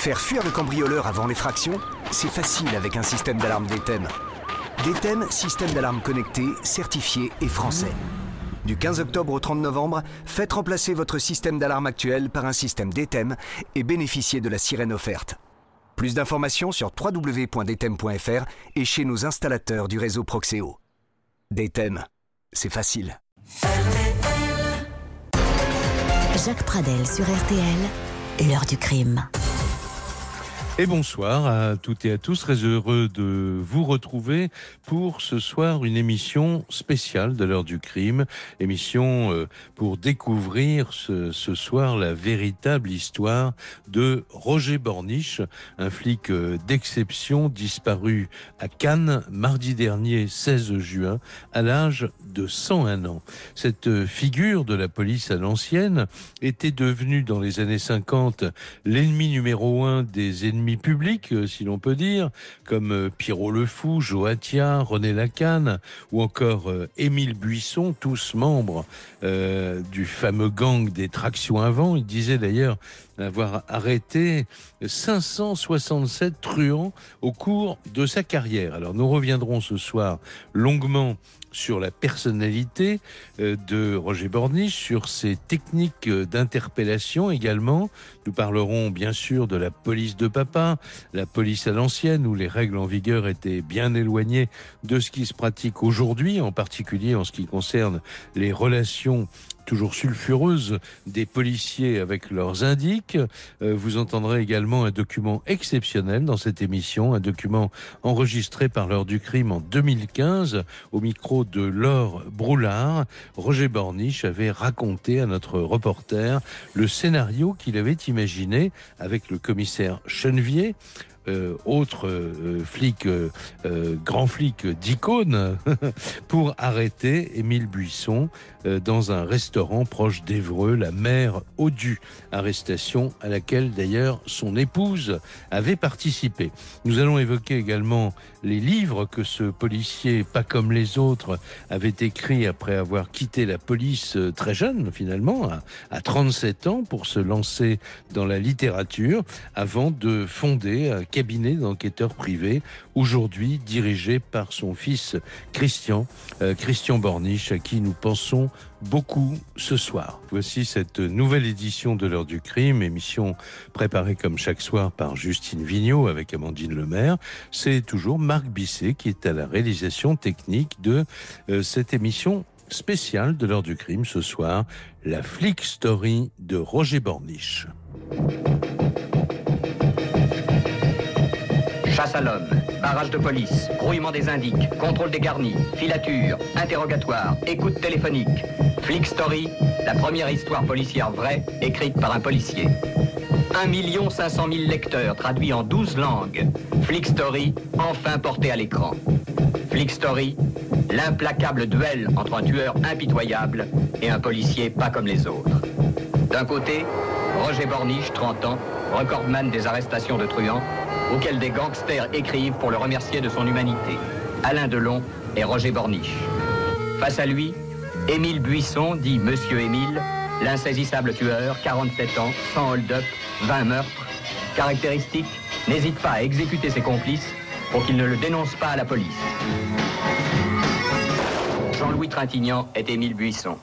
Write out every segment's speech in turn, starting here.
Faire fuir le cambrioleur avant l'effraction, c'est facile avec un système d'alarme DTEM. DTEM, système d'alarme connecté, certifié et français. Du 15 octobre au 30 novembre, faites remplacer votre système d'alarme actuel par un système DTEM et bénéficiez de la sirène offerte. Plus d'informations sur www.dtem.fr et chez nos installateurs du réseau Proxéo. DTEM, c'est facile. Jacques Pradel sur RTL, l'heure du crime. Et bonsoir à toutes et à tous, très heureux de vous retrouver pour ce soir une émission spéciale de l'heure du crime, émission euh, pour découvrir ce, soir la véritable histoire de Roger Borniche, un flic euh, d'exception disparu à Cannes mardi dernier 16 juin à l'âge de 101 ans. Cette euh, figure de la police à l'ancienne était devenue dans les années 50 l'ennemi numéro un des ennemis public, euh, si l'on peut dire, comme euh, Pierrot le Fou, Joatia, René Lacanne ou encore euh, Émile Buisson, tous membres du fameux gang des tractions avant. Il disait d'ailleurs avoir arrêté 567 truands au cours de sa carrière. Alors nous reviendrons ce soir longuement sur la personnalité euh, de Roger Borniche, sur ses techniques euh, d'interpellation également. Nous parlerons bien sûr de la police de papa, la police à l'ancienne, où les règles en vigueur étaient bien éloignées de ce qui se pratique aujourd'hui, en particulier en ce qui concerne les relations toujours sulfureuse des policiers avec leurs indiques. Euh, vous entendrez également un document exceptionnel dans cette émission, un document enregistré par l'heure du crime en 2015 au micro de Laure Broulard. Roger Borniche avait raconté à notre reporter le scénario qu'il avait imaginé avec le commissaire Chenevier euh, autre euh, flic, euh, grand flic d'icône, pour arrêter Émile Buisson dans un restaurant proche d'Evreux, la mère Audu. Arrestation à laquelle d'ailleurs son épouse avait participé. Nous allons évoquer également les livres que ce policier, pas comme les autres, avait écrit après avoir quitté la police très jeune finalement, à, à 37 ans, pour se lancer dans la littérature, avant de fonder cabinet d'enquêteurs privés, aujourd'hui dirigé par son fils Christian, euh, Christian Borniche, à qui nous pensons beaucoup ce soir. Voici cette nouvelle édition de l'heure du crime, émission préparée comme chaque soir par Justine Vignot avec Amandine Lemaire. C'est toujours Marc Bisset qui est à la réalisation technique de euh, cette émission spéciale de l'heure du crime ce soir, la Flick Story de Roger Borniche. Chasse à l'homme, barrage de police, grouillement des indiques, contrôle des garnis, filature, interrogatoire, écoute téléphonique. Flick Story, la première histoire policière vraie écrite par un policier. 1 500 000 lecteurs traduits en 12 langues. Flick Story, enfin porté à l'écran. Flick Story, l'implacable duel entre un tueur impitoyable et un policier pas comme les autres. D'un côté, Roger Borniche, 30 ans, recordman des arrestations de truands, auquel des gangsters écrivent pour le remercier de son humanité. Alain Delon et Roger Borniche. Face à lui, Émile Buisson, dit Monsieur Émile, l'insaisissable tueur, 47 ans, sans hold-up, 20 meurtres. Caractéristique, n'hésite pas à exécuter ses complices pour qu'ils ne le dénoncent pas à la police. Jean-Louis Trintignant est Émile Buisson.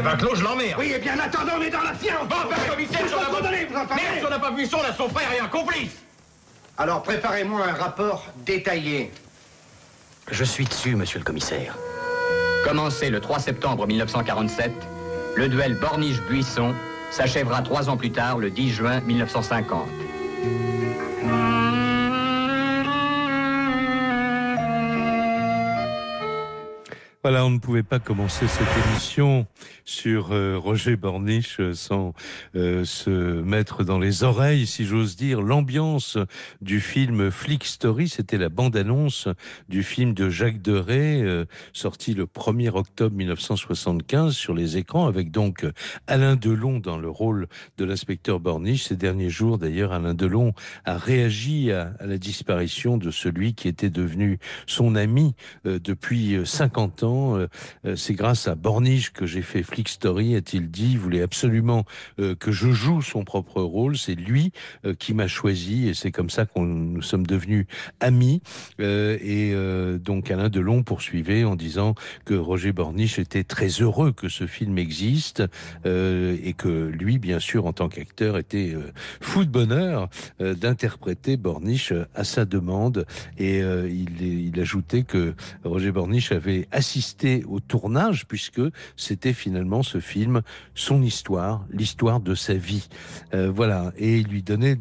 Eh ben, Claude, je l'emmerde. Oui, et bien, en attendant, on est dans la fiance. Bon, ben, commissaire, Vous si on n'a pas... entendez, vous Merde, si on n'a pas Buisson, on a son frère et un complice. Alors, préparez-moi un rapport détaillé. Je suis dessus, monsieur le commissaire. Commencé le 3 septembre 1947, le duel Borniche-Buisson s'achèvera trois ans plus tard, le 10 juin 1950. Voilà, on ne pouvait pas commencer cette émission sur euh, Roger Borniche sans euh, se mettre dans les oreilles, si j'ose dire, l'ambiance du film Flick Story. C'était la bande-annonce du film de Jacques Deray, euh, sorti le 1er octobre 1975 sur les écrans, avec donc Alain Delon dans le rôle de l'inspecteur Borniche. Ces derniers jours, d'ailleurs, Alain Delon a réagi à, la disparition de celui qui était devenu son ami depuis 50 ans disant c'est grâce à Borniche que j'ai fait Flick Story, a-t-il dit. Il voulait absolument que je joue son propre rôle. C'est lui qui m'a choisi et c'est comme ça qu'on nous sommes devenus amis. et donc Alain Delon poursuivait en disant que Roger Borniche était très heureux que ce film existe et que lui, bien sûr, en tant qu'acteur, était fou de bonheur d'interpréter Borniche à sa demande. Et il ajoutait que Roger Borniche avait assisté au tournage puisque c'était finalement ce film, son histoire, l'histoire de sa vie. Euh, voilà. Et il lui donnait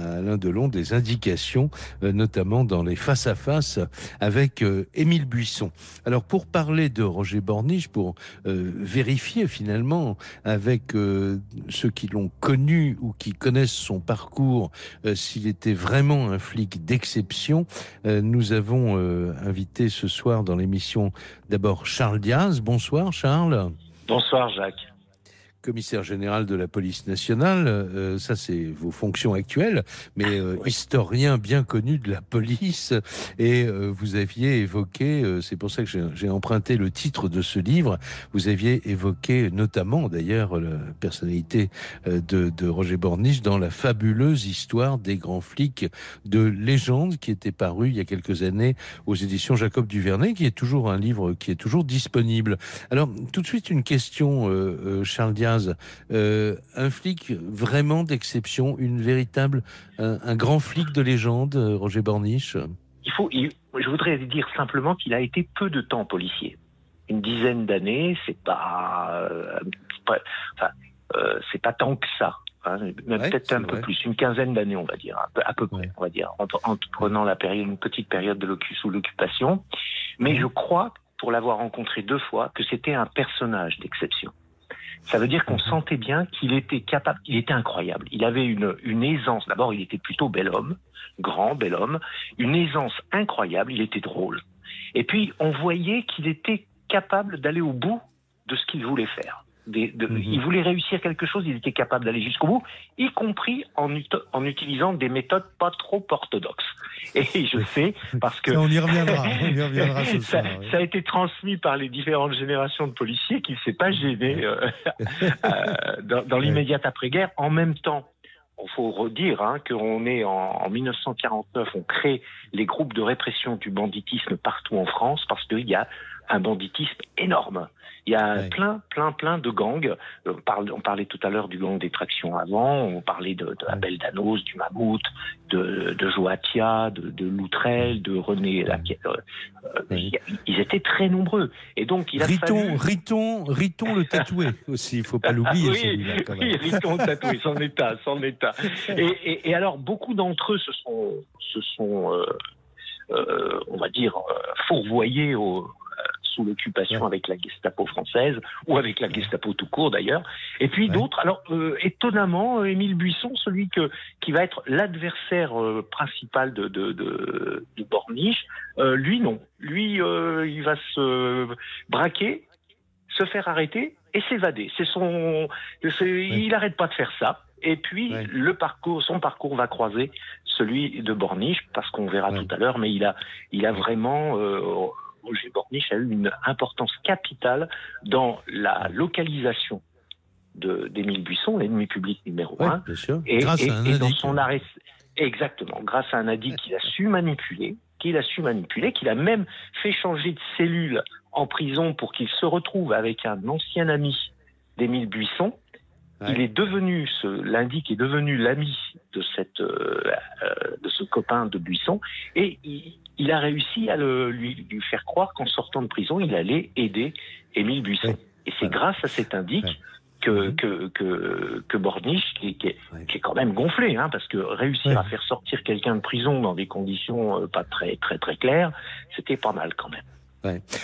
à Alain Delon des indications, euh, notamment dans les face-à-face avec euh, Émile Buisson. Alors pour parler de Roger Borniche, pour vérifier finalement avec ceux qui l'ont connu ou qui connaissent son parcours s'il était vraiment un flic d'exception, nous avons invité ce soir dans l'émission d'abord Charles Diaz. Bonsoir Charles. Bonsoir Jacques commissaire général de la police nationale, euh, ça c'est vos fonctions actuelles, mais euh, historien bien connu de la police, et euh, vous aviez évoqué, c'est pour ça que j'ai emprunté le titre de ce livre, vous aviez évoqué notamment d'ailleurs la personnalité de, de, Roger Borniche dans la fabuleuse histoire des grands flics de légende qui était paru il y a quelques années aux éditions Jacob Duvernay, qui est toujours un livre qui est toujours disponible. Alors tout de suite une question, Charles Euh, un flic vraiment d'exception, une véritable, un, grand flic de légende, euh, Roger Borniche il faut, Je voudrais dire simplement qu'il a été peu de temps policier. Une dizaine d'années, c'est pas, euh, c'est pas tant que ça. Hein, peut-être un peu plus, une quinzaine d'années, on va dire, à peu, près, on va dire, en, prenant la période, une petite période de sous l'occupation. Mais je crois, pour l'avoir rencontré deux fois, que c'était un personnage d'exception. Ça veut dire qu'on mhm. sentait bien qu'il était capable, il était incroyable. Il avait une, une aisance. D'abord, il était plutôt bel homme, grand, bel homme, une aisance incroyable. Il était drôle. Et puis, on voyait qu'il était capable d'aller au bout de ce qu'il voulait faire. Mhm. Il voulait réussir quelque chose, il était capable d'aller jusqu'au bout, y compris en, en, utilisant des méthodes pas trop orthodoxes. Et je sais, parce que... on y reviendra, on y reviendra ce ça, ça, a été transmis par les différentes générations de policiers qui ne s'est pas gêné euh, euh, dans, dans l'immédiate après-guerre. En même temps, il faut redire hein, qu'on est en, en, 1949, on crée les groupes de répression du banditisme partout en France parce qu'il y a un banditisme énorme. Il y a plein, plein, plein de gangs. On, parle, on parlait tout à l'heure du gang des tractions avant, on parlait de, Belle Danos, du Mammouth, de, de Joatia, de, de Loutrel, de René euh, euh, Ils étaient très nombreux. Et donc, il a Riton, Riton, Riton le tatoué aussi, il faut pas l'oublier. oui, oui, Riton le tatoué, son état, son état. Et, et, alors, beaucoup d'entre eux se sont, se sont euh, euh on va dire, fourvoyés au, sous l'occupation avec la Gestapo française ou avec la Gestapo tout court d'ailleurs. Et puis d'autres. Alors euh, étonnamment, euh, Émile Buisson, celui que qui va être l'adversaire euh, principal de de, de, de Borniche, lui non. Lui, il va se braquer, se faire arrêter et s'évader. C'est son, il n'arrête pas de faire ça. Et puis le parcours, son parcours va croiser celui de Borniche, parce qu'on verra tout à l'heure, mais il a, il a vraiment Roger Borniche a eu une importance capitale dans la localisation d'Émile Buisson, l'ennemi public numéro un. Et, grâce à un dans son arrêt, exactement, grâce à un indique qu'il a su manipuler, qu'il a su manipuler, qu'il a même fait changer de cellule en prison pour qu'il se retrouve avec un ancien ami d'Émile Buisson. Il est devenu, l'indique est devenu l'ami de cette, euh, euh, de ce copain de Buisson, et il, il a réussi à le, lui, faire croire qu'en sortant de prison, il allait aider Émile Buisson. Et c'est grâce à cet indique que, que, que, que Borniche, qui, qui, est, qui, est, quand même gonflé, hein, parce que réussir à faire sortir quelqu'un de prison dans des conditions euh, pas très très très claires, c'était pas mal quand même.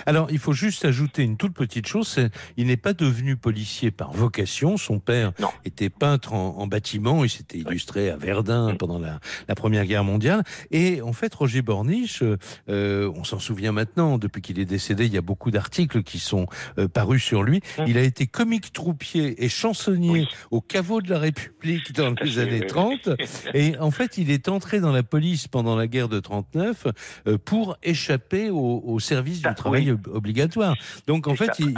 Alors, il faut juste ajouter une toute petite chose. Il n'est pas devenu policier par vocation. Son père était peintre en, bâtiment. Il s'était illustré à Verdun mm. pendant la, Première Guerre mondiale. Et en fait, Roger Borniche, euh, on s'en souvient maintenant, depuis qu'il est décédé, il y a beaucoup d'articles qui sont euh, parus sur lui. Mm. Il a été comique troupier et chansonnier au caveau de la République dans les années 30. Et en fait, il est entré dans la police pendant la guerre de 39 euh, pour échapper au, au service du du travail obligatoire. Donc en fait, il,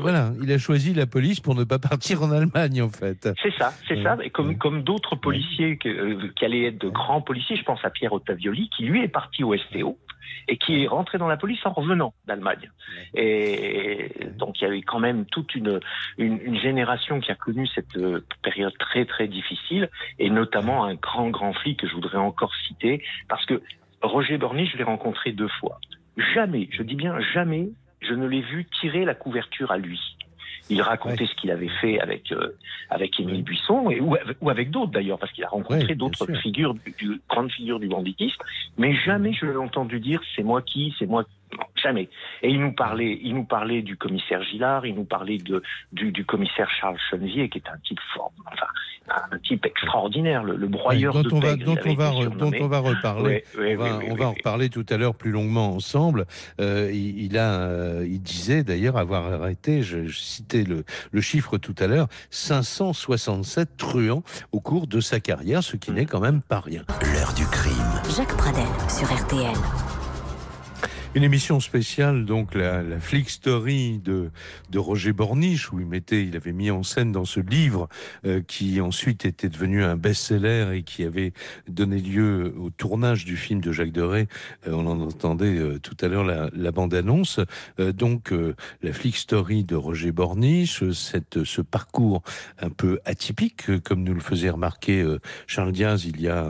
voilà, il a choisi la police pour ne pas partir en Allemagne en fait. C'est ça, c'est ça. Et comme, comme d'autres policiers euh, qui allaient être de grands policiers, je pense à Pierre Ottavioli, qui lui est parti au STO et qui est rentré dans la police en revenant d'Allemagne. Et donc il y avait quand même toute une, une, génération qui a connu cette euh, période très très difficile, et notamment un grand grand flic que je voudrais encore citer, parce que Roger Borny, je l'ai rencontré deux fois. Jamais, je dis bien jamais, je ne l'ai vu tirer la couverture à lui. Il racontait ce qu'il avait fait avec euh, avec Émile Buisson et, ou, avec, d'autres d'ailleurs, parce qu'il a rencontré d'autres figures, du, grandes figures du banditisme. Mais jamais je l'ai entendu dire c'est moi qui, c'est moi jamais. Et il nous parlait, il nous parlait du commissaire Gillard, il nous parlait de, du, du commissaire Charles Chenevier, qui est un type fort, enfin, un type extraordinaire, le, le broyeur dont de on va, dont, on va dont on va reparler. on va, on va en reparler tout à l'heure plus longuement ensemble. Euh, il, il, a, euh, il disait d'ailleurs avoir arrêté, je, je citais le, le, chiffre tout à l'heure, 567 truands au cours de sa carrière, ce qui n'est quand même pas rien. L'heure du crime. Jacques Pradel sur RTL. Une émission spéciale, donc la, la Flick Story de, de Roger Borniche, où il mettait, il avait mis en scène dans ce livre euh, qui ensuite était devenu un best-seller et qui avait donné lieu au tournage du film de Jacques Deray. Euh, on en entendait euh, tout à l'heure la, bande-annonce. donc la Flick Story de Roger Borniche, ce parcours un peu atypique, comme nous le faisait remarquer Charles Diaz il y a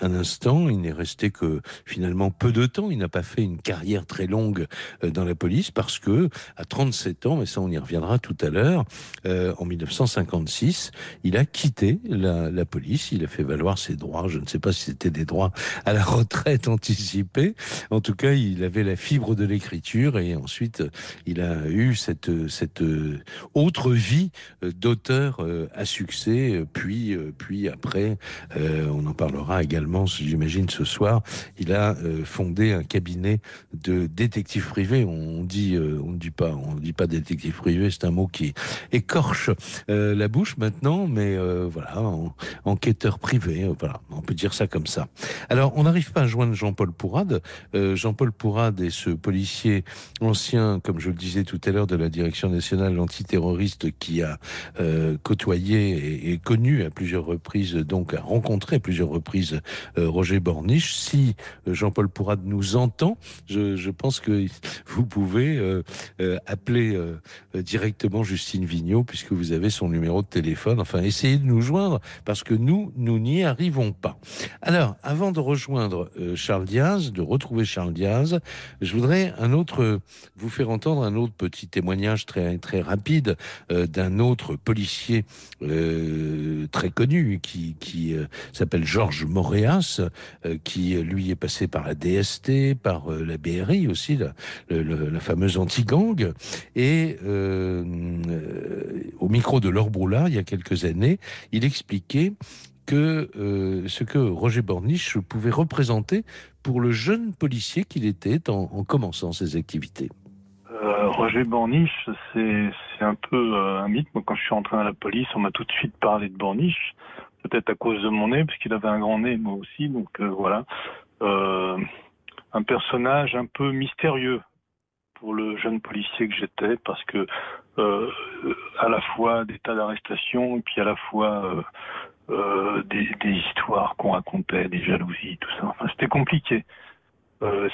un instant. Il n'est resté que finalement peu de temps. Il n'a pas fait une carrière très longue euh, dans la police parce que à 37 ans, et ça on y reviendra tout à l'heure, euh, en 1956, il a quitté la, police, il a fait valoir ses droits, je ne sais pas si c'était des droits à la retraite anticipée, en tout cas il avait la fibre de l'écriture et ensuite il a eu cette, cette autre vie d'auteur euh, à succès, puis, puis après, on en parlera également, j'imagine, ce soir, il a fondé un cabinet de détective privé. On dit, euh, on ne dit pas, on dit pas détective privé. C'est un mot qui écorche euh, la bouche maintenant, mais euh, voilà, enquêteur privé. voilà, on peut dire ça comme ça. Alors, on n'arrive pas à joindre Jean-Paul Pourrade. Jean-Paul Pourrade est ce policier ancien, comme je le disais tout à l'heure, de la Direction nationale antiterroriste qui a côtoyé et, connu à plusieurs reprises, donc a rencontré à plusieurs reprises Roger Borniche. Si Jean-Paul Pourrade nous entend, je, je pense que vous pouvez euh, euh, appeler euh, directement Justine Vignot puisque vous avez son numéro de téléphone. Enfin, essayez de nous joindre parce que nous, nous n'y arrivons pas. Alors, avant de rejoindre Charles Diaz, de retrouver Charles Diaz, je voudrais un autre, vous faire entendre un autre petit témoignage très, très rapide d'un autre policier très connu qui, qui s'appelle Georges Moréas, qui lui est passé par la DST, par la Aussi, la, fameuse anti-gang. Et euh, au micro de Laure Broulard, il y a quelques années, il expliquait que euh, ce que Roger Borniche pouvait représenter pour le jeune policier qu'il était en, en, commençant ses activités. Euh, Roger Borniche, c'est un peu un mythe. Moi, quand je suis rentré à la police, on m'a tout de suite parlé de Borniche, peut-être à cause de mon nez, parce qu'il avait un grand nez, moi aussi. Donc voilà. Un personnage un peu mystérieux pour le jeune policier que j'étais, parce que euh, à la fois des tas d'arrestations et puis à la fois euh, euh, des, histoires qu'on racontait, des jalousies, tout ça. Enfin, c'était compliqué.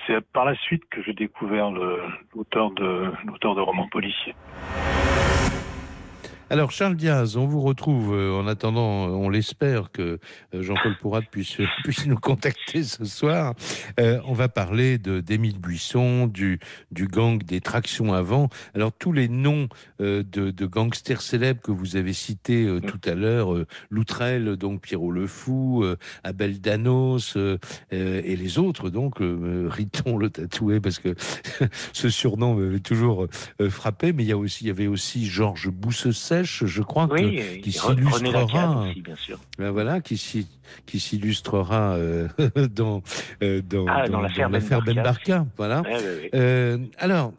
C'est par la suite que j'ai découvert l'auteur de l'auteur de romans policiers. Alors Charles Diaz, on vous retrouve euh, en attendant, euh, on l'espère que euh, Jean-Paul Pourrat puisse, puisse nous contacter ce soir. On va parler d'Émile Buisson, du, du gang des tractions avant. Alors tous les noms de, gangsters célèbres que vous avez cités tout à l'heure, Loutrel, donc Pierrot le Fou, Abel Danos et les autres, donc Riton le tatoué, parce que ce surnom m'avait toujours frappé, mais il y, a aussi, il y avait aussi Georges Je crois, qui s'illustrera. Ben voilà, qui s'illustrera euh, dans, euh, dans, ah, dans, l'affaire Ben, ben Barka. Voilà. Euh, alors,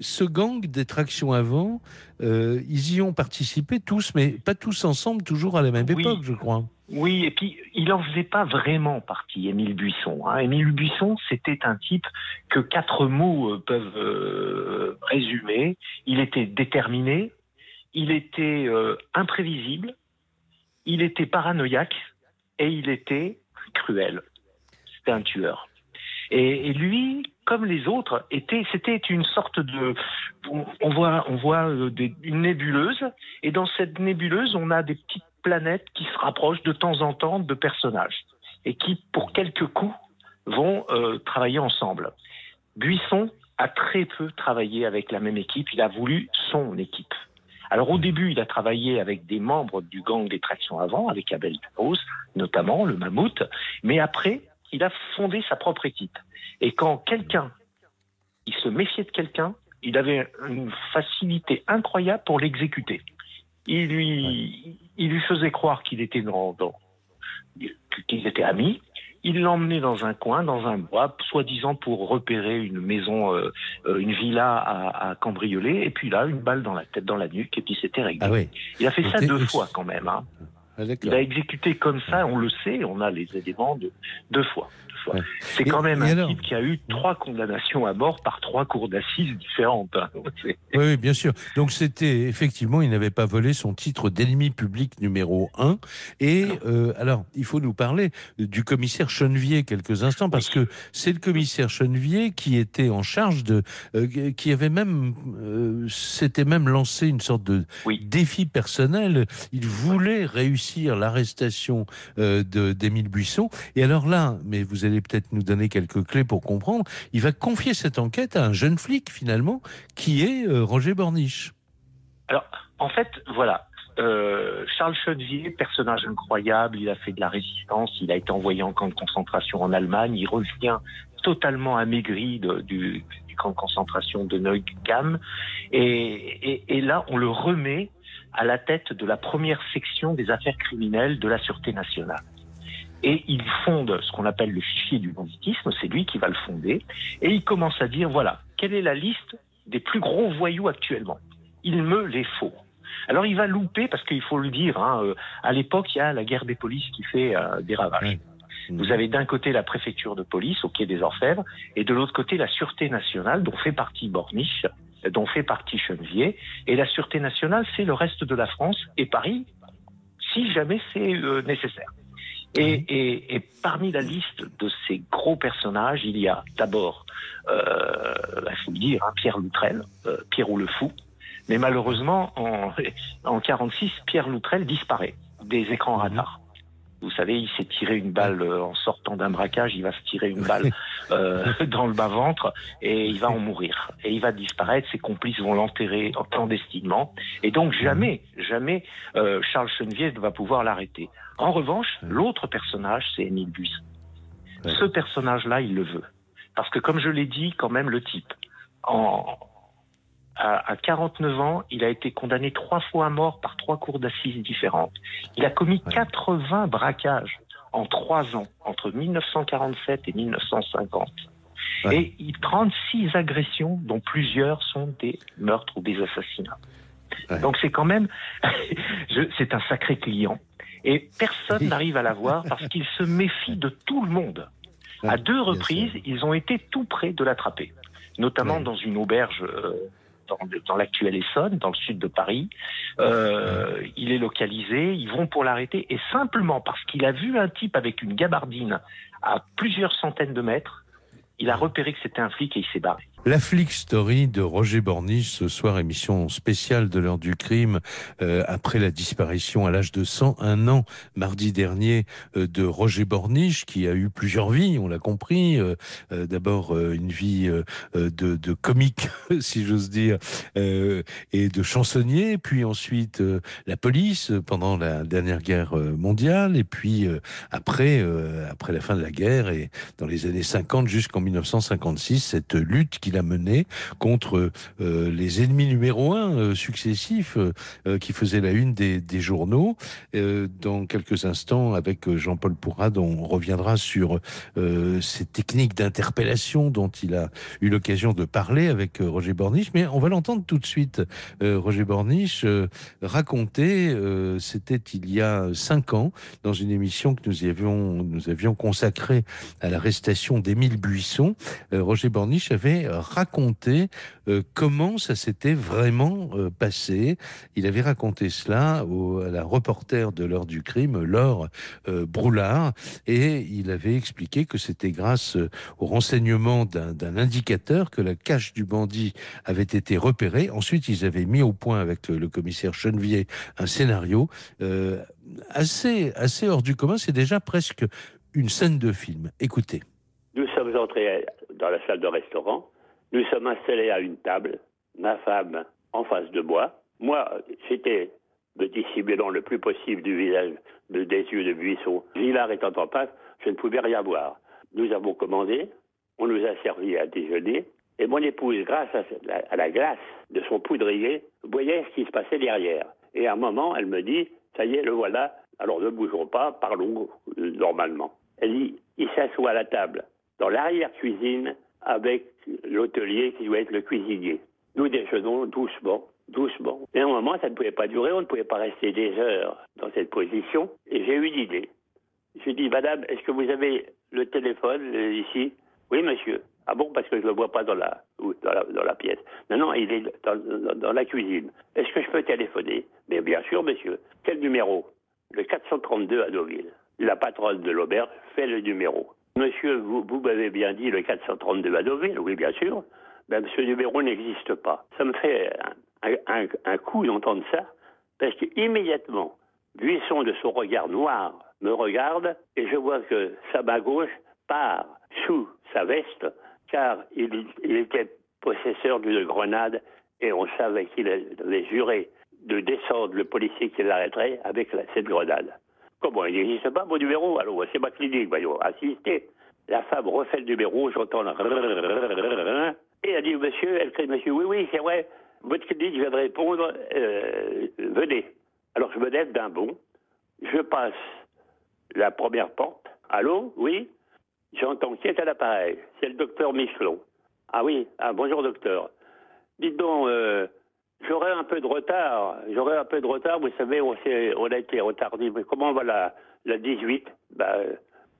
ce gang des tractions avant, ils y ont participé tous, mais pas tous ensemble, toujours à la même époque, je crois. Oui, et puis il n'en faisait pas vraiment partie, Émile Buisson. Hein. Émile Buisson, c'était un type que quatre mots euh, peuvent euh, résumer. Il était déterminé, il était euh, imprévisible, il était paranoïaque et il était cruel. C'était un tueur. Et, lui, comme les autres, était, c'était une sorte de, on voit, on voit des, une nébuleuse, et dans cette nébuleuse, on a des petites planètes qui se rapprochent de temps en temps de personnages et qui, pour quelques coups, vont euh, travailler ensemble. Buisson a très peu travaillé avec la même équipe, il a voulu son équipe. Alors au début, il a travaillé avec des membres du gang des tractions avant, avec Abel Dupose, notamment le Mammouth, mais après, il a fondé sa propre équipe. Et quand quelqu'un, il se méfiait de quelqu'un, il avait une facilité incroyable pour l'exécuter. Il lui, il lui faisait croire qu'il était dans, dans qu'ils étaient amis. Il l'emmenait dans un coin, dans un bois, soi-disant pour repérer une maison, euh, euh une villa à, à, cambrioler. Et puis là, une balle dans la tête, dans la nuque, et puis c'était réglé. Ah oui. Il a fait ça deux fois quand même. Hein. Ah, il a exécuté comme ça, on le sait, on a les éléments de deux fois. Ouais. C'est quand même un type qui a eu trois condamnations à mort par trois cours d'assises différentes. Hein. Oui, bien sûr. Donc c'était effectivement, il n'avait pas volé son titre d'ennemi public numéro un. Et euh, alors, il faut nous parler du commissaire Chenevier quelques instants parce que c'est le commissaire Chenevier qui était en charge de, euh, qui avait même, euh, s'était même lancé une sorte de oui. défi personnel. Il voulait réussir l'arrestation d'Émile Buisson. Et alors là, mais vous allez peut-être nous donner quelques clés pour comprendre. Il va confier cette enquête à un jeune flic, finalement, qui est euh, Roger Borniche. Alors, en fait, voilà. Euh, Charles Chenevier, personnage incroyable, il a fait de la résistance, il a été envoyé en camp de concentration en Allemagne, il revient totalement amaigri du, camp de concentration de Neuengamme, et, et là, on le remet à la tête de la première section des affaires criminelles de la Sûreté nationale et il fonde ce qu'on appelle le fichier du banditisme, c'est lui qui va le fonder, et il commence à dire, voilà, quelle est la liste des plus gros voyous actuellement? Il me les faut. Alors il va louper, parce qu'il faut le dire, hein, euh, à l'époque, il y a la guerre des polices qui fait euh, des ravages. Vous avez d'un côté la préfecture de police au quai des Orfèvres, et de l'autre côté la Sûreté nationale, dont fait partie Borniche, dont fait partie Chenevier, et la Sûreté nationale, c'est le reste de la France et Paris, si jamais c'est euh, nécessaire. Et, et, et, parmi la liste de ces gros personnages, il y a d'abord, euh, il faut le dire, hein, Pierre Loutrel, euh, Pierrot le Fou. Mais malheureusement, en, en 46, Pierre Loutrel disparaît des écrans radars. Vous savez, il s'est tiré une balle euh, en sortant d'un braquage, il va se tirer une balle euh, dans le bas-ventre et il va en mourir. Et il va disparaître, ses complices vont l'enterrer clandestinement. Et donc jamais, jamais euh, Charles Chenevier ne va pouvoir l'arrêter. En revanche, l'autre personnage, c'est Émile Buisson. Ce personnage-là, il le veut. Parce que comme je l'ai dit, quand même, le type, en, à, à 49 ans, il a été condamné trois fois à mort par trois cours d'assises différentes. Il a commis ouais. 80 braquages en trois ans, entre 1947 et 1950. Ouais. Et il 36 agressions, dont plusieurs sont des meurtres ou des assassinats. Ouais. Donc c'est quand même, c'est un sacré client. Et personne n'arrive à l'avoir parce qu'il se méfie de tout le monde. à deux reprises, ils ont été tout près de l'attraper, notamment dans une auberge. Euh, dans, l'actuelle Essonne, dans le sud de Paris. Euh, il est localisé, ils vont pour l'arrêter, et simplement parce qu'il a vu un type avec une gabardine à plusieurs centaines de mètres, il a repéré que c'était un flic et il s'est barré. La flic story de Roger Borniche ce soir, émission spéciale de l'heure du crime, euh, après la disparition à l'âge de 101 ans, mardi dernier, euh, de Roger Borniche, qui a eu plusieurs vies, on l'a compris. Euh, D'abord une vie de, de, comique, si j'ose dire, et de chansonnier, puis ensuite la police pendant la dernière guerre mondiale, et puis après, après la fin de la guerre et dans les années 50 jusqu'en 1956, cette lutte qu'il a mené contre les ennemis numéro un successifs qui faisaient la une des, journaux. dans quelques instants, avec Jean-Paul Pourrade, on reviendra sur ces techniques d'interpellation dont il a eu l'occasion de parler avec Roger Borniche, mais on va l'entendre tout de suite. Roger Borniche raconter, c'était il y a cinq ans, dans une émission que nous avions, nous avions consacrée à l'arrestation d'Émile Buisson, euh, Roger Borniche avait raconté euh, comment ça s'était vraiment euh, passé. Il avait raconté cela à la reporter de l'heure du crime, Laure Broulard, et il avait expliqué que c'était grâce au renseignement d'un indicateur que la cache du bandit avait été repérée. Ensuite, ils avaient mis au point avec le, commissaire Chenevier un scénario assez, assez hors du commun. C'est déjà presque une scène de film. Écoutez. Nous sommes entrés dans la salle de restaurant. Nous sommes installés à une table. Ma femme en face de moi. Moi, j'étais me dissimulant le plus possible du visage de, des yeux de buisson. Villard étant en face, je ne pouvais rien voir. Nous avons commandé, on nous a servi à déjeuner, et mon épouse, grâce à la, à la glace de son poudrier, voyait ce qui se passait derrière. Et à un moment, elle me dit, ça y est, le voilà. Alors ne bougeons pas, parlons euh, normalement. Elle dit, il s'assoit à la table, dans l'arrière-cuisine, avec l'hôtelier qui doit être le cuisinier. Nous déjeunons doucement, doucement. Moment, ça ne pouvait pas durer, on ne pouvait pas rester des heures dans cette position. Et j'ai eu une idée. Je dis, Madame, est-ce que vous avez le téléphone euh, ici? Oui, monsieur. Ah bon, parce que je ne le vois pas dans la, dans dans la pièce. Non, non, il est dans, dans la cuisine. Est-ce que je peux téléphoner? Mais bien sûr, monsieur. Quel numéro? Le 432 à Deauville. La patronne de l'auberge fait le numéro. Monsieur, vous, m'avez bien dit le 432 à Deauville, oui, bien sûr. Ben, ce numéro n'existe pas. Ça me fait un, coup d'entendre ça, parce qu'immédiatement, Buisson de son regard noir me regarde et je vois que sa main gauche part sous sa veste car il, était possesseur d'une grenade et on savait qu'il avait juré de descendre le policier qui l'arrêterait avec cette grenade. Comment il n'existe pas mon numéro? Alors c'est ma clinique, voyons, assistez. La femme refait le numéro, j'entends et elle dit monsieur, elle crie monsieur, oui oui c'est vrai, votre clinique vient de répondre, euh, venez. Alors je me lève d'un bond, je passe la première porte. Allô, oui J'entends qui est à l'appareil? C'est le docteur Michelon. Ah oui, ah, bonjour docteur. Dites donc, euh, j'aurais un peu de retard. J'aurais un peu de retard, vous savez, on, on a été retardé. Mais comment va la, la 18 bah,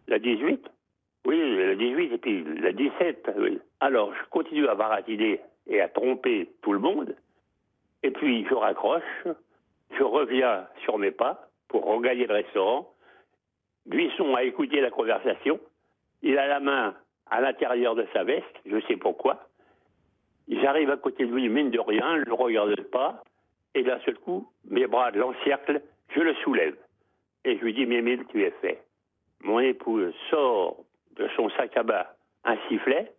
La 18 Oui, la 18 et puis la 17. Oui. Alors, je continue à baratiner et à tromper tout le monde. Et puis, je raccroche. Je reviens sur mes pas pour regagner le restaurant. Buisson a écouté la conversation. Il a la main à l'intérieur de sa veste, je sais pourquoi. J'arrive à côté de lui, mine de rien, je ne le regarde pas, et d'un seul coup, mes bras l'encerclent, je le soulève. Et je lui dis, Mémile, tu es fait. Mon épouse sort de son sac à main un sifflet,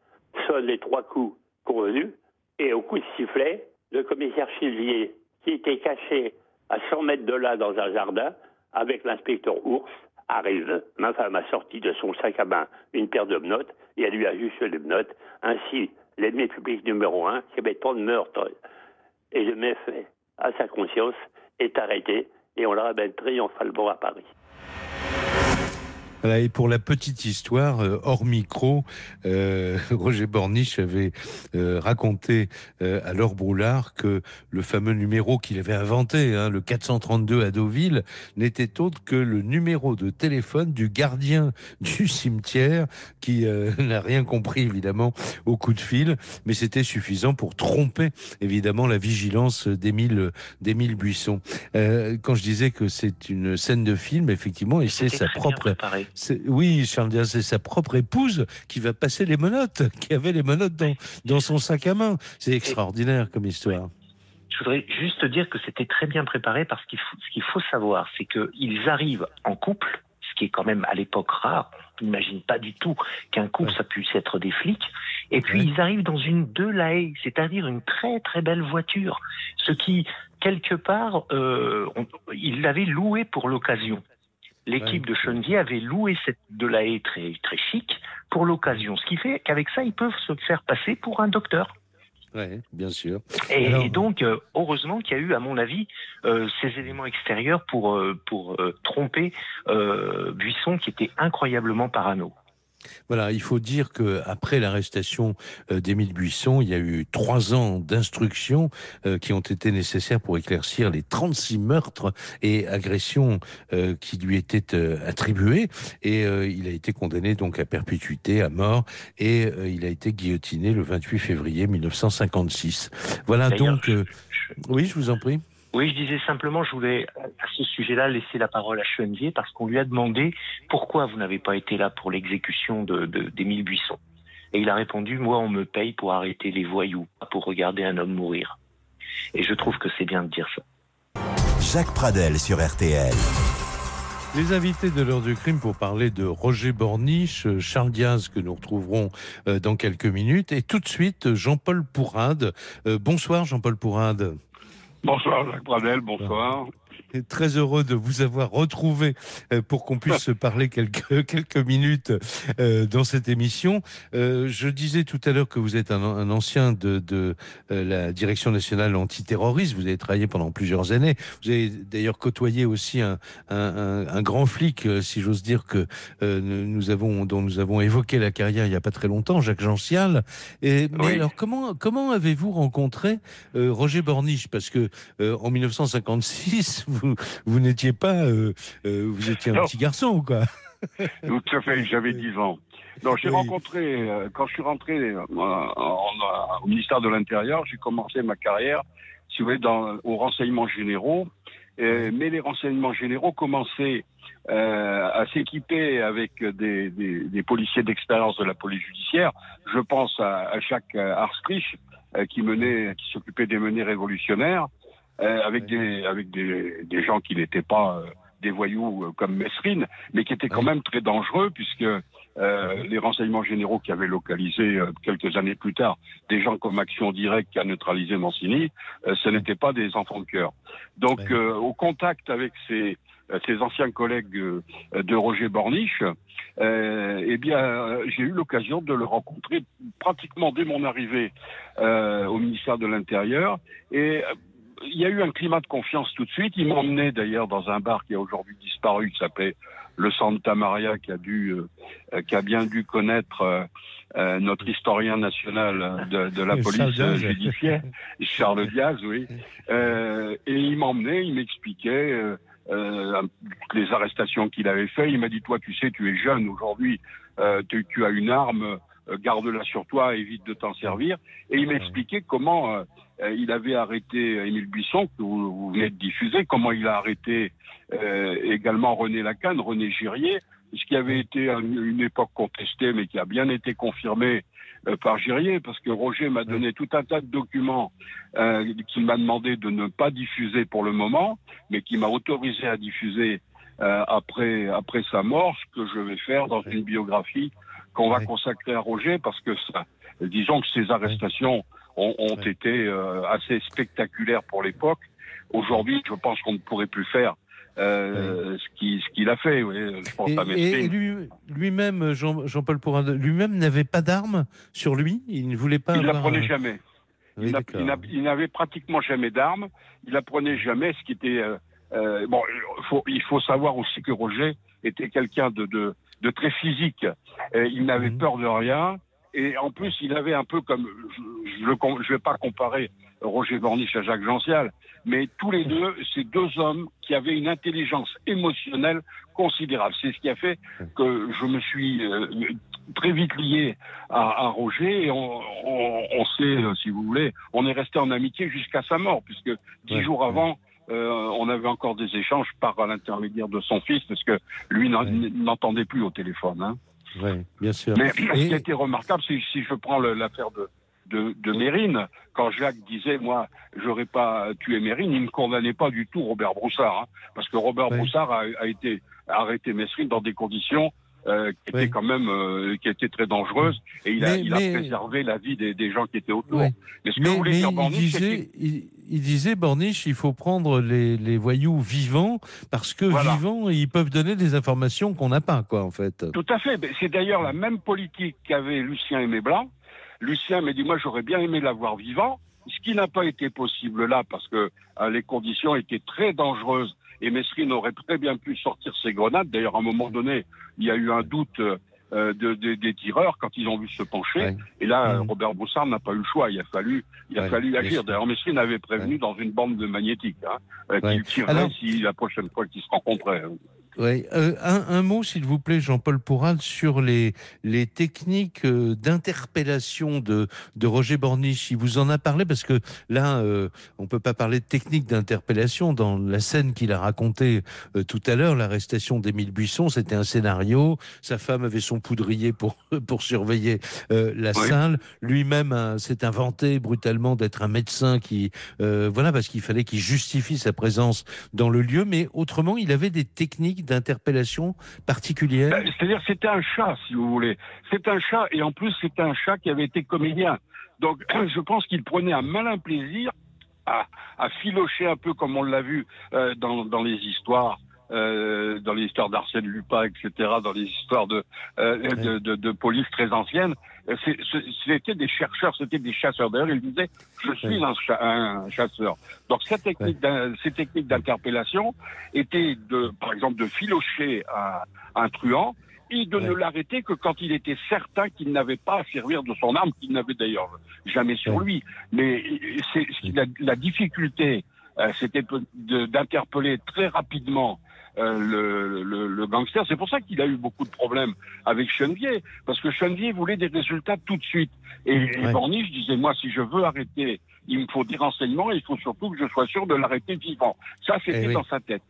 sonne les trois coups convenus, et au coup de sifflet, le commissaire Chilvier, qui était caché à 100 mètres de là dans un jardin, avec l'inspecteur Ours, arrive. Ma femme a sorti de son sac à main une paire de menottes et elle lui a juste les menottes. Ainsi, l'ennemi public numéro un, qui avait meurtres et de méfaits à sa conscience, est arrêté et on le ramène triomphalement à Paris. Et pour la petite histoire, euh, hors micro, euh, Roger Borniche avait euh, raconté à Laure Broulard que le fameux numéro qu'il avait inventé, hein, le 432 à Deauville, n'était autre que le numéro de téléphone du gardien du cimetière, qui n'a rien compris évidemment au coup de fil, mais c'était suffisant pour tromper évidemment la vigilance d'Émile Buisson. quand je disais que c'est une scène de film, effectivement, et c'est sa propre oui, Charles Diaz, c'est sa propre épouse qui va passer les menottes, qui avait les menottes dans, dans son sac à main. C'est extraordinaire comme histoire. Je voudrais juste dire que c'était très bien préparé parce qu'il faut, ce qu'il faut savoir, c'est qu'ils arrivent en couple, ce qui est quand même à l'époque rare. On n'imagine pas du tout qu'un couple, ça puisse être des flics. Et puis, ils arrivent dans une Delahaye, c'est-à-dire une très très belle voiture. Ce qui, quelque part, euh, il l'avait loué pour l'occasion. L'équipe de Chenevier avait loué cette de la haie très, très chic pour l'occasion. Ce qui fait qu'avec ça, ils peuvent se faire passer pour un docteur. Oui, bien sûr. Et, et donc, euh, heureusement qu'il y a eu, à mon avis, euh, ces éléments extérieurs pour, euh, pour euh, tromper Buisson, qui était incroyablement parano. Voilà, il faut dire que après l'arrestation euh, d'Émile Buisson, il y a eu trois ans d'instructions euh, qui ont été nécessaires pour éclaircir les 36 meurtres et agressions euh, qui lui étaient attribués. Et il a été condamné donc à perpétuité, à mort, et il a été guillotiné le 28 février 1956. Voilà donc. Oui, je vous en prie. Oui, je disais simplement, je voulais à ce sujet-là laisser la parole à Chenevier parce qu'on lui a demandé pourquoi vous n'avez pas été là pour l'exécution de, de, d'Émile Buisson. Et il a répondu, moi, on me paye pour arrêter les voyous, pas pour regarder un homme mourir. Et je trouve que c'est bien de dire ça. Jacques Pradel sur RTL. Les invités de l'heure du crime pour parler de Roger Borniche, Charles Diaz que nous retrouverons euh, dans quelques minutes et tout de suite Jean-Paul Pourrade. Euh, bonsoir Jean-Paul Pourrade. Bonsoir Jacques Pradel, bonsoir. Très heureux de vous avoir retrouvé euh, pour qu'on puisse se parler quelques, quelques minutes euh, dans cette émission. Euh, je disais tout à l'heure que vous êtes un, un ancien de, de la Direction nationale antiterroriste. Vous avez travaillé pendant plusieurs années. Vous avez d'ailleurs côtoyé aussi un, un, un, grand flic, si j'ose dire, que nous avons, dont nous avons évoqué la carrière il n'y a pas très longtemps, Jacques Gential. Et, mais Oui. alors, comment, comment avez-vous rencontré Roger Borniche? Parce que en 1956, vous, vous n'étiez pas, euh, euh, vous étiez un Non. petit garçon, quoi? Tout à fait, j'avais 10 ans. Donc j'ai Oui. rencontré, euh, quand je suis rentré en- en- au ministère de l'Intérieur, j'ai commencé ma carrière, si vous voulez, dans, aux renseignements généraux. Mais les renseignements généraux commençaient à s'équiper avec des, des- des policiers d'expérience de la police judiciaire. Je pense à, à Jacques Arstrich, qui menait, qui s'occupait des menées révolutionnaires, euh, avec des avec des, des gens qui n'étaient pas euh, des voyous euh, comme Messrine, mais qui étaient quand même très dangereux puisque euh, les renseignements généraux qui avaient localisé euh, quelques années plus tard des gens comme Action Directe qui a neutralisé Mancini, euh, ce n'étaient pas des enfants de cœur. Donc euh, au contact avec ces ces anciens collègues de Roger Borniche, euh, eh bien, j'ai eu l'occasion de le rencontrer pratiquement dès mon arrivée euh, au ministère de l'Intérieur. Et il y a eu un climat de confiance tout de suite. Il m'emmenait d'ailleurs dans un bar qui a aujourd'hui disparu, qui s'appelait le Santa Maria, qui a dû, euh, qui a bien dû connaître euh, euh, notre historien national de, de la Charles police Diaz. judiciaire, Charles Diaz, oui. Euh, et il m'emmenait, il m'expliquait. euh, euh, les arrestations qu'il avait fait. Il m'a dit, toi, tu sais, tu es jeune aujourd'hui, euh, tu, tu as une arme, euh, garde-la sur toi, évite de t'en servir. Et il m'expliquait comment euh, euh, il avait arrêté Émile Buisson, que vous, vous venez de diffuser, comment il a arrêté euh, également René Lacan, René Girier, ce qui avait été une, époque contestée, mais qui a bien été confirmé euh, par Girier, parce que Roger m'a donné tout un tas de documents euh, qu'il m'a demandé de ne pas diffuser pour le moment, mais qui m'a autorisé à diffuser euh, après, après sa mort, ce que je vais faire dans une biographie qu'on va consacrer à Roger, parce que ça, disons que ces arrestations ont, ont été euh, assez spectaculaires pour l'époque. Aujourd'hui, je pense qu'on ne pourrait plus faire euh, ce qu'il ce a fait. Oui. Je pense Et, à et Mesrine. lui- lui-même, Jean- Jean-Paul Pourrade, lui-même n'avait pas d'armes sur lui? Il ne voulait pas Il ne la prenait jamais. Oui, Il n'avait pratiquement jamais d'armes. Il la prenait jamais, ce qui était euh, bon. il faut- il faut savoir aussi que Roger était quelqu'un de, de, de très physique. Il n'avait Mhm. peur de rien. Et en plus, il avait un peu comme, je ne vais pas comparer Roger Borniche à Jacques Gential, mais tous les deux, ces deux hommes qui avaient une intelligence émotionnelle considérable. C'est ce qui a fait que je me suis euh, très vite lié à, à Roger et on, on, on s'est, euh, si vous voulez, on est resté en amitié jusqu'à sa mort, puisque dix Ouais, jours avant, euh, on avait encore des échanges par l'intermédiaire de son fils, parce que lui n'en- n'entendait plus au téléphone. Hein. Oui, bien sûr. Mais ce qui été remarquable, c'est si je prends l'affaire de, de, de Mérine, quand Jacques disait, moi, j'aurais pas tué Mérine, il ne condamnait pas du tout Robert Broussard, hein, parce que Robert Ouais. Broussard a, a été arrêté Messrine dans des conditions euh, qui était quand même euh, qui était très dangereuse et il, a, il a, préservé la vie des, des, gens qui étaient autour. Mais ce que mais, dire, il, disait, il, disait, Borniche, il faut prendre les, les voyous vivants parce que vivants, ils peuvent donner des informations qu'on n'a pas, quoi, en fait. Tout à fait. C'est d'ailleurs la même politique qu'avait Lucien Aimé Blanc. Lucien m'a dit, moi, j'aurais bien aimé l'avoir vivant. Ce qui n'a pas été possible là, parce que euh, les conditions étaient très dangereuses et Mesrine aurait très bien pu sortir ses grenades. D'ailleurs, à un moment donné, il y a eu un doute euh, de, des tireurs quand ils ont vu se pencher. Et là, mmh. Robert Broussard n'a pas eu le choix. Il a fallu, il a fallu agir. D'ailleurs, Mesrine avait prévenu dans une bande de magnétique hein, euh, qu'il tirerait si la prochaine fois qu'ils se rencontraient. Oui. Euh, un, mot, s'il vous plaît, Jean-Paul Pourral, sur les, les techniques euh, d'interpellation de, de Roger Borniche. Il vous en a parlé parce que là, euh, on peut pas parler de technique d'interpellation. Dans la scène qu'il a racontée euh, tout à l'heure, l'arrestation d'Émile Buisson, c'était un scénario. Sa femme avait son poudrier pour, pour surveiller la salle. Lui-même s'est inventé brutalement d'être un médecin qui, voilà, parce qu'il fallait qu'il justifie sa présence dans le lieu. Mais autrement, il avait des techniques d'interpellation particulière ben, C'est-à-dire c'était un chat, si vous voulez. C'est un chat, et en plus c'est un chat qui avait été comédien. Donc je pense qu'il prenait un malin plaisir à, filocher un peu comme on l'a vu euh, dans, les histoires. Euh, dans les histoires d'Arsène Lupin, etc., dans les histoires de, euh, de, de, de, police très anciennes, c'était des chercheurs, c'était des chasseurs. D'ailleurs, il disait, je suis un, un, chasseur. Donc, cette technique, ces techniques d'interpellation étaient, de, par exemple, de filocher un, un truand et de ne l'arrêter que quand il était certain qu'il n'avait pas à servir de son arme, qu'il n'avait d'ailleurs jamais sur lui. Mais c'est la, la difficulté, euh, c'était d'interpeller très rapidement euh, le, le, le, gangster. C'est pour ça qu'il a eu beaucoup de problèmes avec Chenevier, parce que Chenevier voulait des résultats tout de suite. Et, ouais. Borniche disait, moi, si je veux arrêter, il me faut des renseignements, et il faut surtout que je sois sûr de l'arrêter vivant. Ça, c'était eh oui. dans sa tête.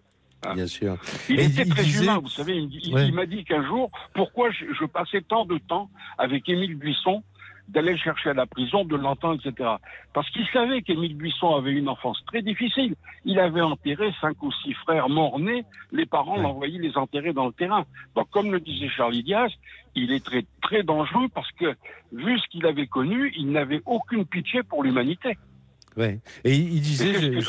Hein. Bien sûr. Il et était très disait... humain, vous savez. Il, il, ouais. il m'a dit qu'un jour, pourquoi je, je, passais tant de temps avec Émile Buisson d'aller le chercher à la prison, de l'entendre, etc. Parce qu'il savait qu'Émile Buisson avait une enfance très difficile. Il avait enterré cinq ou six frères morts-nés. Les parents l'envoyaient les enterrer dans le terrain. Donc, comme le disait Charlie Diaz, il est très, très dangereux parce que, vu ce qu'il avait connu, il n'avait aucune pitié pour l'humanité. Ouais. Et il disait,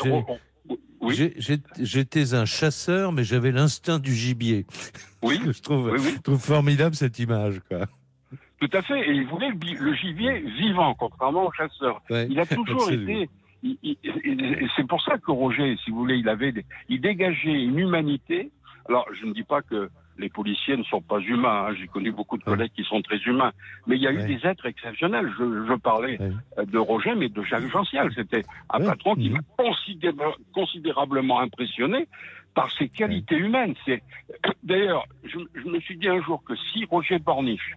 oui. J'étais un chasseur, mais j'avais l'instinct du gibier. Oui. je trouve, oui, oui. Je trouve formidable cette image, quoi. Tout à fait. Et il voulait le, gibier vivant, contrairement au chasseur. Ouais, il a toujours absolument. été. C'est pour ça que Roger, si vous voulez, il avait, des, il dégageait une humanité. Alors, je ne dis pas que les policiers ne sont pas humains. Hein. J'ai connu beaucoup de collègues qui sont très humains. Mais il y a eu des êtres exceptionnels. Je, je parlais de Roger, mais de Jacques Gential. C'était un patron qui m'a considér considérablement impressionné par ses qualités humaines. D'ailleurs, je, je, me suis dit un jour que si Roger Borniche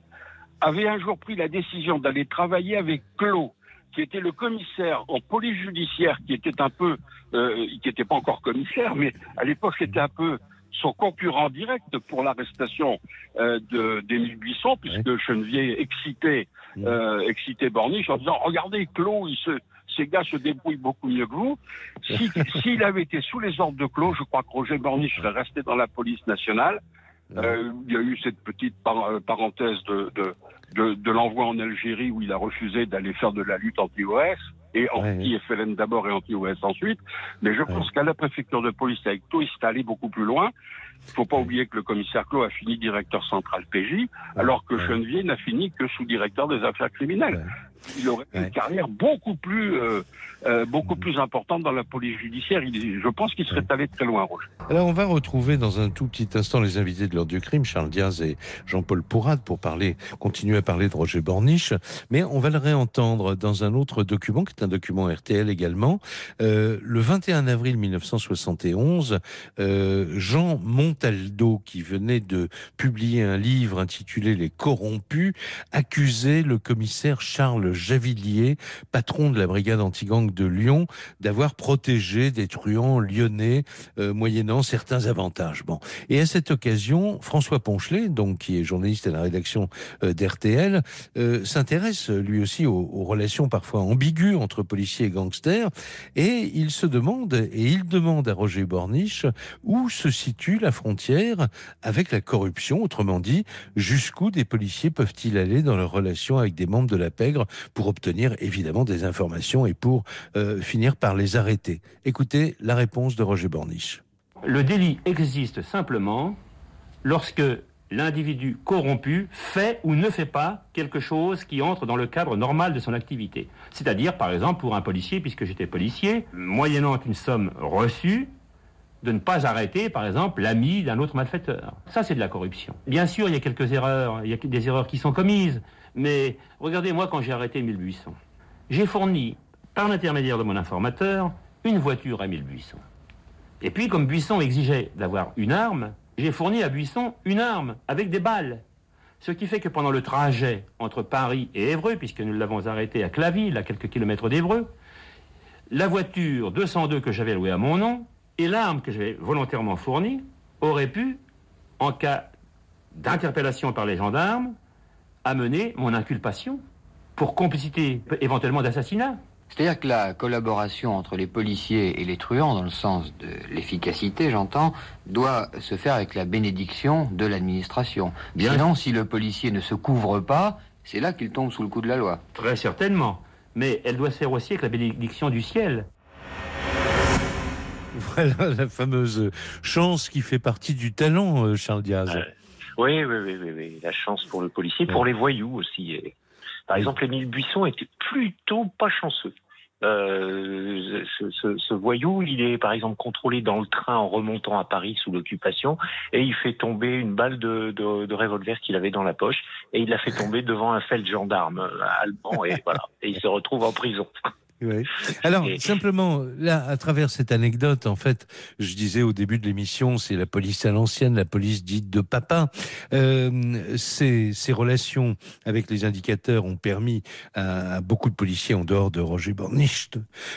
avait un jour pris la décision d'aller travailler avec Claude, qui était le commissaire en police judiciaire, qui était un peu, euh, qui n'était pas encore commissaire, mais à l'époque c'était un peu son concurrent direct pour l'arrestation euh, d'Émile Buisson, puisque ouais. Chenevier excitait, euh, excitait Borniche en disant regardez Claude, il se, ces gars se débrouillent beaucoup mieux que vous. S'il si, avait été sous les ordres de Claude, je crois que Roger Borniche serait resté dans la police nationale. Euh, il y a eu cette petite par parenthèse de, de, de, de l'envoi en Algérie où il a refusé d'aller faire de la lutte anti-OS et anti-FLN d'abord et anti-OS ensuite. Mais je pense qu'à la préfecture de police avec tout, il s'est allé beaucoup plus loin. Il ne faut pas oublier que le commissaire Clos a fini directeur central PJ, alors que Chenevier n'a fini que sous-directeur des affaires criminelles. Il aurait une carrière beaucoup plus, euh, euh, beaucoup plus importante dans la police judiciaire. Il, je pense qu'il serait allé très loin, Roger. Alors, on va retrouver dans un tout petit instant les invités de l'heure du crime, Charles Diaz et Jean-Paul Pourrade, pour parler, continuer à parler de Roger Borniche. Mais on va le réentendre dans un autre document, qui est un document RTL également. Euh, le 21 avril 1971, euh, Jean Montaldo, qui venait de publier un livre intitulé Les Corrompus, accusait le commissaire Charles Javillier, patron de la brigade anti-gang de Lyon, d'avoir protégé des truands lyonnais, euh, moyennant certains avantages. Bon. Et à cette occasion, François Ponchelet, donc, qui est journaliste à la rédaction euh, d'RTL, euh, s'intéresse lui aussi aux, aux relations parfois ambiguës entre policiers et gangsters. Et il se demande, et il demande à Roger Borniche, où se situe la frontière avec la corruption, autrement dit, jusqu'où des policiers peuvent-ils aller dans leur relation avec des membres de la pègre pour obtenir évidemment des informations et pour euh, finir par les arrêter? Écoutez la réponse de Roger Borniche. Le délit existe simplement lorsque l'individu corrompu fait ou ne fait pas quelque chose qui entre dans le cadre normal de son activité. C'est-à-dire, par exemple, pour un policier, puisque j'étais policier, moyennant une somme reçue, de ne pas arrêter, par exemple, l'ami d'un autre malfaiteur. Ça, c'est de la corruption. Bien sûr, il y a quelques erreurs, il y a des erreurs qui sont commises, mais regardez, moi, quand j'ai arrêté 1800, j'ai fourni, par l'intermédiaire de mon informateur, une voiture à 1800. Et puis, comme Buisson exigeait d'avoir une arme, j'ai fourni à Buisson une arme avec des balles. Ce qui fait que pendant le trajet entre Paris et Évreux, puisque nous l'avons arrêté à Claville, à quelques kilomètres d'Évreux, la voiture 202 que j'avais louée à mon nom et l'arme que j'avais volontairement fournie auraient pu, en cas d'interpellation par les gendarmes, amener mon inculpation pour complicité éventuellement d'assassinat. C'est-à-dire que la collaboration entre les policiers et les truands, dans le sens de l'efficacité, j'entends, doit se faire avec la bénédiction de l'administration. Sinon, si le policier ne se couvre pas, c'est là qu'il tombe sous le coup de la loi. Très certainement. Mais elle doit se faire aussi avec la bénédiction du ciel. Voilà la fameuse chance qui fait partie du talent, euh, Charles Diaz. Euh, oui, oui, oui, oui, oui, la chance pour le policier, pour les voyous aussi. Par exemple, Émile Buisson était plutôt pas chanceux. Euh, ce, ce, ce, voyou, il est par exemple contrôlé dans le train en remontant à Paris sous l'occupation et il fait tomber une balle de, de, de revolver qu'il avait dans la poche et il la fait tomber devant un feld gendarme allemand et voilà et il se retrouve en prison. Oui. Alors, simplement, là, à travers cette anecdote, en fait, je disais au début de l'émission, c'est la police à l'ancienne, la police dite de papa. Euh, ces, ces, relations avec les indicateurs ont permis à, à, beaucoup de policiers, en dehors de Roger Bornisch,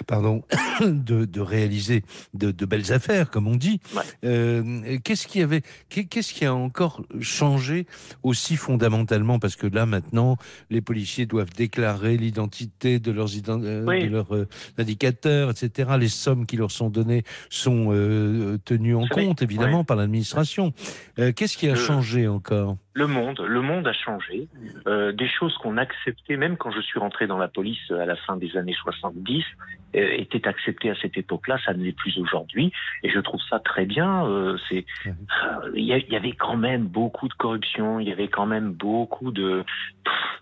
pardon, de, de réaliser de, de, belles affaires, comme on dit. Ouais. Euh, qu'est-ce qui avait, qu'est-ce qui a encore changé aussi fondamentalement? Parce que là, maintenant, les policiers doivent déclarer l'identité de leurs identités. Oui leurs euh, indicateurs, etc. Les sommes qui leur sont données sont euh, tenues en compte, évidemment, ouais. par l'administration. Euh, Qu'est-ce qui a Le- changé encore? Le monde, le monde a changé. Euh, des choses qu'on acceptait, même quand je suis rentré dans la police à la fin des années 70, euh, étaient acceptées à cette époque-là. Ça ne l'est plus aujourd'hui, et je trouve ça très bien. Euh, c'est, euh, il y, il avait quand même beaucoup de corruption, il y avait quand même beaucoup de,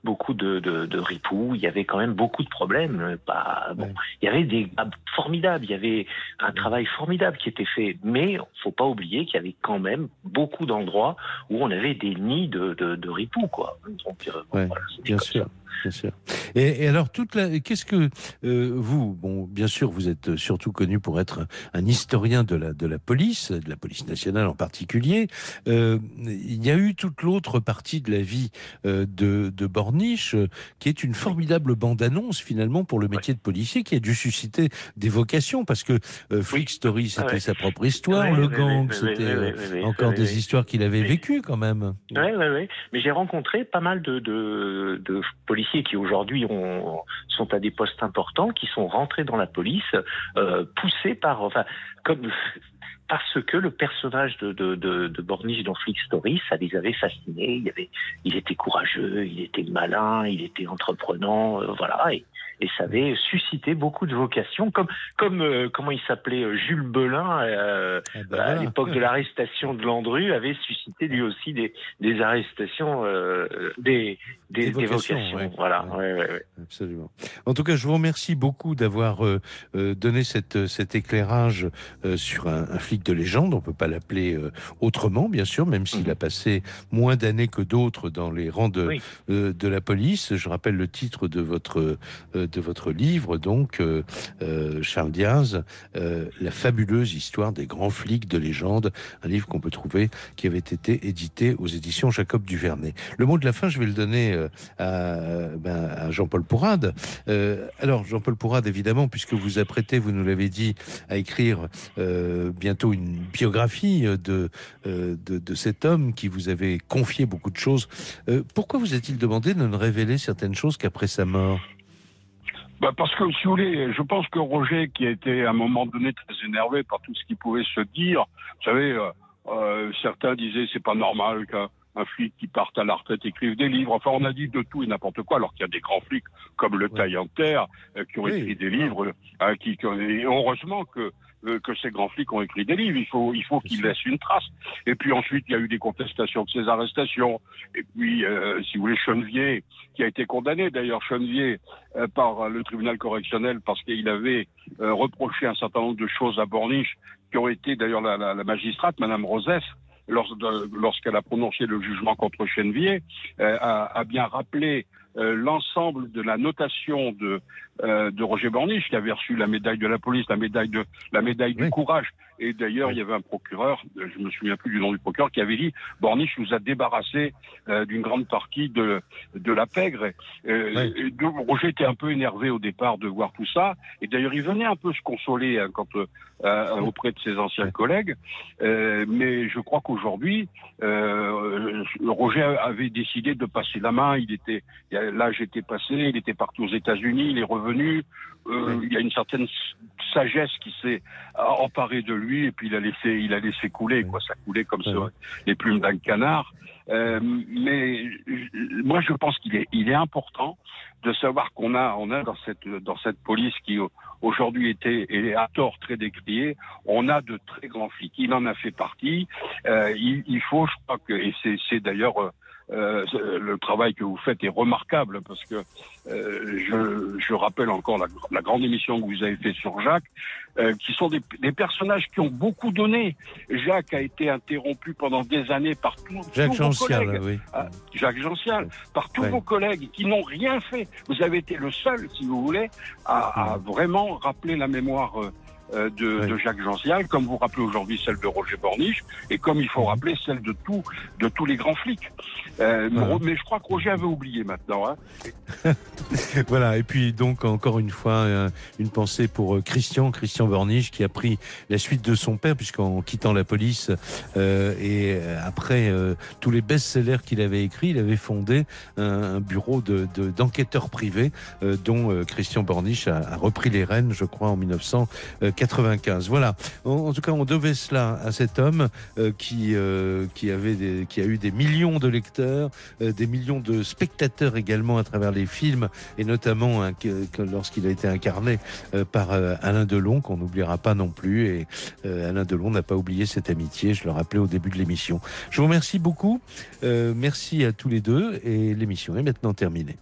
beaucoup de, de, de ripoux, il y avait quand même beaucoup de problèmes. Pas, bon, il y avait des ah, formidables, il y avait un travail formidable qui était fait, mais faut pas oublier qu'il y avait quand même beaucoup d'endroits où on avait des nids de, de, de ripoux, quoi. Donc, euh, bon, Ouais, voilà, c'était bien sûr, ça. Bien sûr. Et, et alors, toute la, qu'est-ce que euh, vous, bon, bien sûr, vous êtes surtout connu pour être un, un historien de la de la police, de la police nationale en particulier. Euh, il y a eu toute l'autre partie de la vie euh, de, de Borniche, qui est une formidable bande-annonce finalement pour le métier de policier, qui a dû susciter des vocations, parce que Flick Story, c'était Ah ouais. sa propre histoire, Ouais, le ouais, gang, c'était encore des histoires qu'il avait vécues quand même. Ouais, ouais, ouais. Mais j'ai rencontré pas mal de, de, de policiers qui aujourd'hui ont, sont à des postes importants, qui sont rentrés dans la police, euh, poussés par, enfin, comme parce que le personnage de, de, de, de dans Flick Story, ça les avait fascinés. Il, avait, il était courageux, il était malin, il était entreprenant, euh, voilà. Et ça avait suscité beaucoup de vocations, comme, comme euh, comment il s'appelait euh, Jules Belin euh, ben à voilà. l'époque de l'arrestation de Landru avait suscité lui aussi des, des arrestations, euh, des, des, Des des vocations, ouais. Voilà. Ouais, ouais. Absolument. En tout cas, je vous remercie beaucoup d'avoir donné cette, cet éclairage sur un, un flic de légende. On peut pas l'appeler autrement, bien sûr, même s'il a passé moins d'années que d'autres dans les rangs de, Oui. de la police. Je rappelle le titre de votre de votre livre, donc, Charles Diaz, La fabuleuse histoire des grands flics de légende, un livre qu'on peut trouver qui avait été édité aux éditions Jacob Duvernay. Le mot de la fin, je vais le donner à, ben, à Jean-Paul Pourrade. alors, Jean-Paul Pourrade, évidemment, puisque vous apprêtez, vous nous l'avez dit, à écrire bientôt une biographie de, de, cet homme qui vous avait confié beaucoup de choses. pourquoi vous a-t-il demandé de ne révéler certaines choses qu'après sa mort? Bah parce que, si vous voulez, je pense que Roger, qui a été à un moment donné très énervé par tout ce qui pouvait se dire, vous savez, euh, euh, certains disaient c'est pas normal qu'un flic qui parte à la retraite écrive des livres. Enfin, on a dit de tout et n'importe quoi, alors qu'il y a des grands flics comme le Taille en Terre euh, qui ont écrit des livres. qui, et heureusement que que ces grands flics ont écrit des livres. Il faut, il faut qu'ils laissent une trace. Et puis ensuite, il y a eu des contestations de ces arrestations. Et puis, euh, si vous voulez, Chenevier, qui a été condamné d'ailleurs, Chenevier, euh, par le tribunal correctionnel parce qu'il avait reproché un certain nombre de choses à Borniche, qui ont été d'ailleurs la, la, la, magistrate, Madame Rosès, lorsqu'elle a prononcé le jugement contre Chenevier, a, a, bien rappelé l'ensemble de la notation de euh, de Roger Borniche, qui avait reçu la médaille de la police, la médaille de la médaille du courage. Et d'ailleurs, il y avait un procureur, euh, je me souviens plus du nom du procureur, qui avait dit Borniche nous a débarrassé euh, d'une grande partie de de la pègre. Et, donc, Roger était un peu énervé au départ de voir tout ça. Et d'ailleurs, il venait un peu se consoler hein, quand auprès de ses anciens collègues. mais je crois qu'aujourd'hui, Roger avait décidé de passer la main. Il était l'âge était passé, il était parti aux États-Unis, il est revenu euh, il y a une certaine sagesse qui s'est emparée de lui et puis il a laissé, il a laissé couler, quoi. Ça coulait comme ça, les plumes d'un canard. Euh, mais moi, je pense qu'il est, il est important de savoir qu'on a, on a dans cette, dans cette police qui aujourd'hui était et à tort très décriée, on a de très grands flics. Il en a fait partie. Euh, il, il, faut, je crois que, et c'est d'ailleurs euh, euh, le travail que vous faites est remarquable parce que euh, je, je, rappelle encore la, la, grande émission que vous avez fait sur Jacques, euh, qui sont des, des, personnages qui ont beaucoup donné. Jacques a été interrompu pendant des années par tous vos collègues. Oui. Ah, Jacques Gential, par tous vos collègues qui n'ont rien fait. Vous avez été le seul, si vous voulez, à, à vraiment rappeler la mémoire euh, de, Jacques Gential, comme vous rappelez aujourd'hui celle de Roger Borniche, et comme il faut rappeler celle de, tout, de tous les grands flics. Euh, Mais je crois que Roger avait oublié maintenant. Hein. voilà, et puis donc encore une fois, euh, une pensée pour Christian, Christian Borniche, qui a pris la suite de son père, puisqu'en quittant la police euh, et après tous les best-sellers qu'il avait écrits, il avait fondé un, un bureau d'enquêteurs de, privés, dont Christian Borniche a, a, repris les rênes, je crois, en 1940. 95. Voilà. En, tout cas, on devait cela à cet homme euh, qui euh, qui avait des, qui a eu des millions de lecteurs, euh, des millions de spectateurs également à travers les films et notamment hein, lorsqu'il a été incarné par Alain Delon qu'on n'oubliera pas non plus et Alain Delon n'a pas oublié cette amitié. Je le rappelais au début de l'émission. Je vous remercie beaucoup. merci à tous les deux et l'émission est maintenant terminée.